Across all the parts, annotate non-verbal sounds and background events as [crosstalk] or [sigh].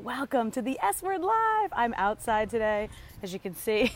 welcome to the S Word Live. I'm outside today, as you can see.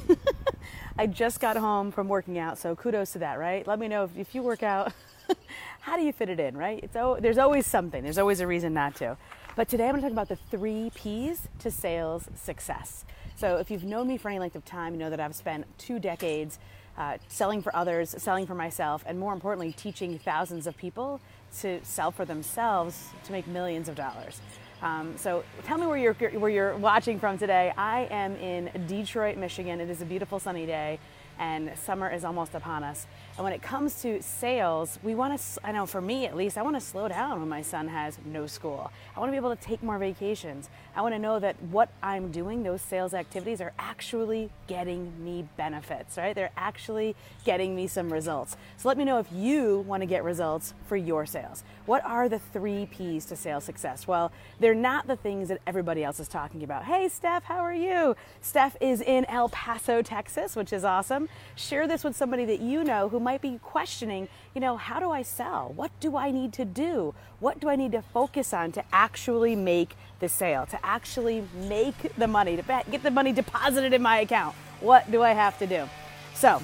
[laughs] I just got home from working out, so kudos to that, right? Let me know if, if you work out, [laughs] how do you fit it in, right? It's, there's always something, there's always a reason not to. But today I'm going to talk about the three P's to sales success. So if you've known me for any length of time, you know that I've spent two decades uh, selling for others, selling for myself, and more importantly, teaching thousands of people to sell for themselves to make millions of dollars. Um, so tell me where you're, where you're watching from today. I am in Detroit, Michigan. It is a beautiful sunny day and summer is almost upon us. And when it comes to sales, we want to, I know for me at least, I want to slow down when my son has no school. I want to be able to take more vacations. I want to know that what I'm doing, those sales activities, are actually getting me benefits, right? They're actually getting me some results. So let me know if you want to get results for your sales. What are the three P's to sales success? Well, they're not the things that everybody else is talking about. Hey, Steph, how are you? Steph is in El Paso, Texas, which is awesome. Share this with somebody that you know who might be questioning, you know, how do I sell? What do I need to do? What do I need to focus on to actually make the sale, to actually make the money, to get the money deposited in my account? What do I have to do? So,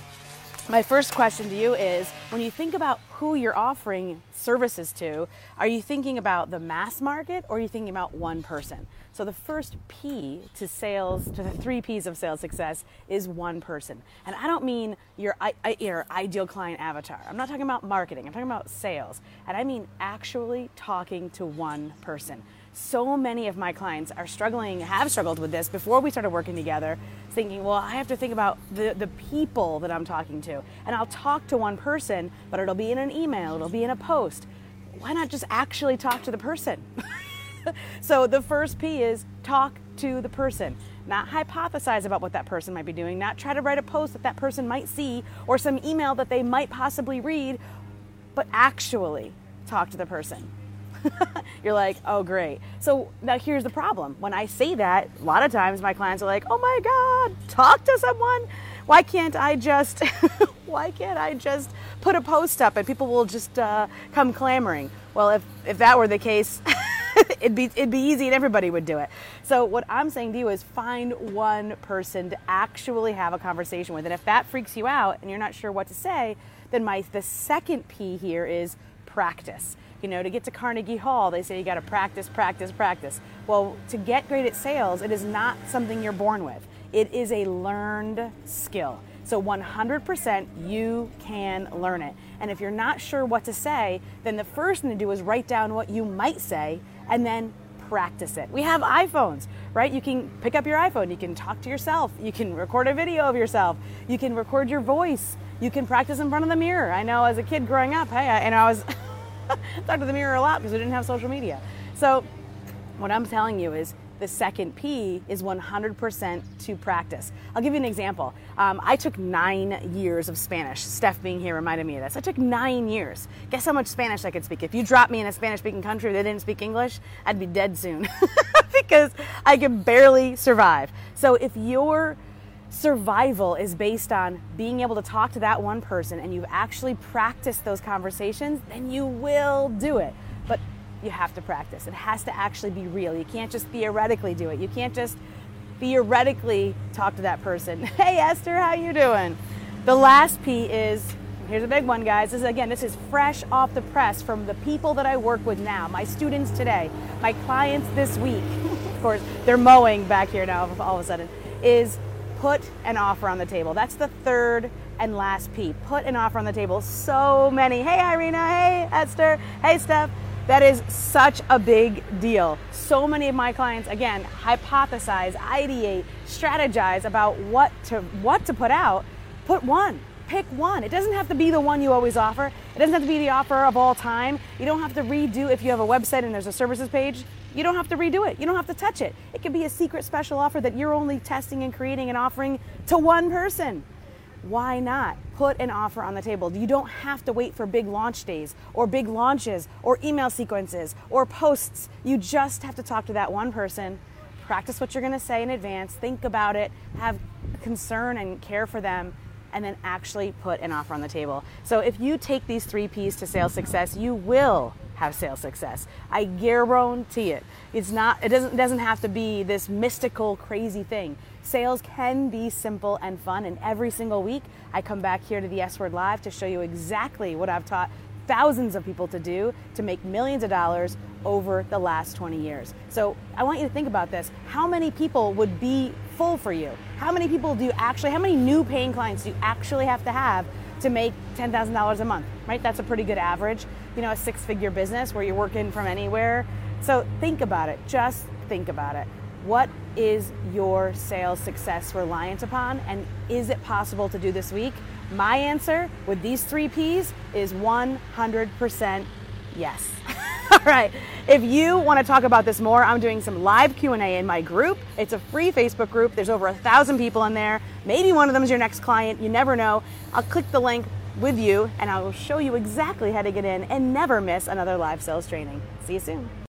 my first question to you is when you think about who you're offering services to, are you thinking about the mass market or are you thinking about one person? So the first P to sales, to the three P's of sales success is one person. And I don't mean your, your ideal client avatar. I'm not talking about marketing. I'm talking about sales. And I mean actually talking to one person. So many of my clients are struggling, have struggled with this before we started working together, thinking, well, I have to think about the, the people that I'm talking to. And I'll talk to one person, but it'll be in an email, it'll be in a post. Why not just actually talk to the person? [laughs] so the first P is talk to the person, not hypothesize about what that person might be doing, not try to write a post that that person might see or some email that they might possibly read, but actually talk to the person. [laughs] You're like, oh, great. So now here's the problem. When I say that, a lot of times my clients are like, oh my God, talk to someone. Why can't I just, [laughs] why can't I just put a post up and people will just uh, come clamoring? Well, if, if that were the case, [laughs] it'd be it'd be easy and everybody would do it. So what I'm saying to you is find one person to actually have a conversation with. And if that freaks you out and you're not sure what to say, then my the second P here is practice. You know, to get to Carnegie Hall, they say you got to practice, practice, practice. Well, to get great at sales, it is not something you're born with. It is a learned skill. So 100% you can learn it. And if you're not sure what to say, then the first thing to do is write down what you might say and then practice it. We have iPhones, right? You can pick up your iPhone, you can talk to yourself, you can record a video of yourself, you can record your voice, you can practice in front of the mirror. I know as a kid growing up, hey, I, and I was [laughs] talked to the mirror a lot because we didn't have social media. So what I'm telling you is the second P is 100% to practice. I'll give you an example. Um, I took nine years of Spanish. Steph being here reminded me of this. I took nine years. Guess how much Spanish I could speak? If you dropped me in a Spanish speaking country that didn't speak English, I'd be dead soon [laughs] because I could barely survive. So if your survival is based on being able to talk to that one person and you've actually practiced those conversations, then you will do it. But you have to practice. It has to actually be real. You can't just theoretically do it. You can't just theoretically talk to that person. [laughs] Hey Esther, how you doing? The last P is here's a big one, guys. This is again, this is fresh off the press from the people that I work with now, my students today, my clients this week. [laughs] of course, they're mowing back here now all of a sudden. Is put an offer on the table. That's the third and last P. Put an offer on the table. So many. Hey Irina, hey Esther, hey Steph that is such a big deal. So many of my clients, again, hypothesize, ideate, strategize about what to what to put out. Put one. Pick one. It doesn't have to be the one you always offer. It doesn't have to be the offer of all time. You don't have to redo if you have a website and there's a services page. You don't have to redo it. You don't have to touch it. It could be a secret special offer that you're only testing and creating and offering to one person why not? Put an offer on the table? You don't have to wait for big launch days or big launches or email sequences or posts. You just have to talk to that one person, practice what you're going to say in advance, think about it, have concern and care for them, and then actually put an offer on the table. So if you take these three P's to sales success, you will have sales success. I guarantee it. It's not it doesn't it doesn't have to be this mystical crazy thing. Sales can be simple and fun and every single week I come back here to the S Word Live to show you exactly what I've taught thousands of people to do to make millions of dollars over the last 20 years. So I want you to think about this. How many people would be full for you? How many people do you actually, how many new paying clients do you actually have to have to make $10,000 a month, right? That's a pretty good average. You know, a six figure business where you're working from anywhere. So think about it. Just think about it. What is your sales success reliant upon? And is it possible to do this week? My answer with these three P's is 100% yes. [laughs] All right. If you want to talk about this more, I'm doing some live Q&A in my group. It's a free Facebook group. There's over a thousand people in there. Maybe one of them is your next client. You never know. I'll click the link with you and I will show you exactly how to get in and never miss another live sales training. See you soon.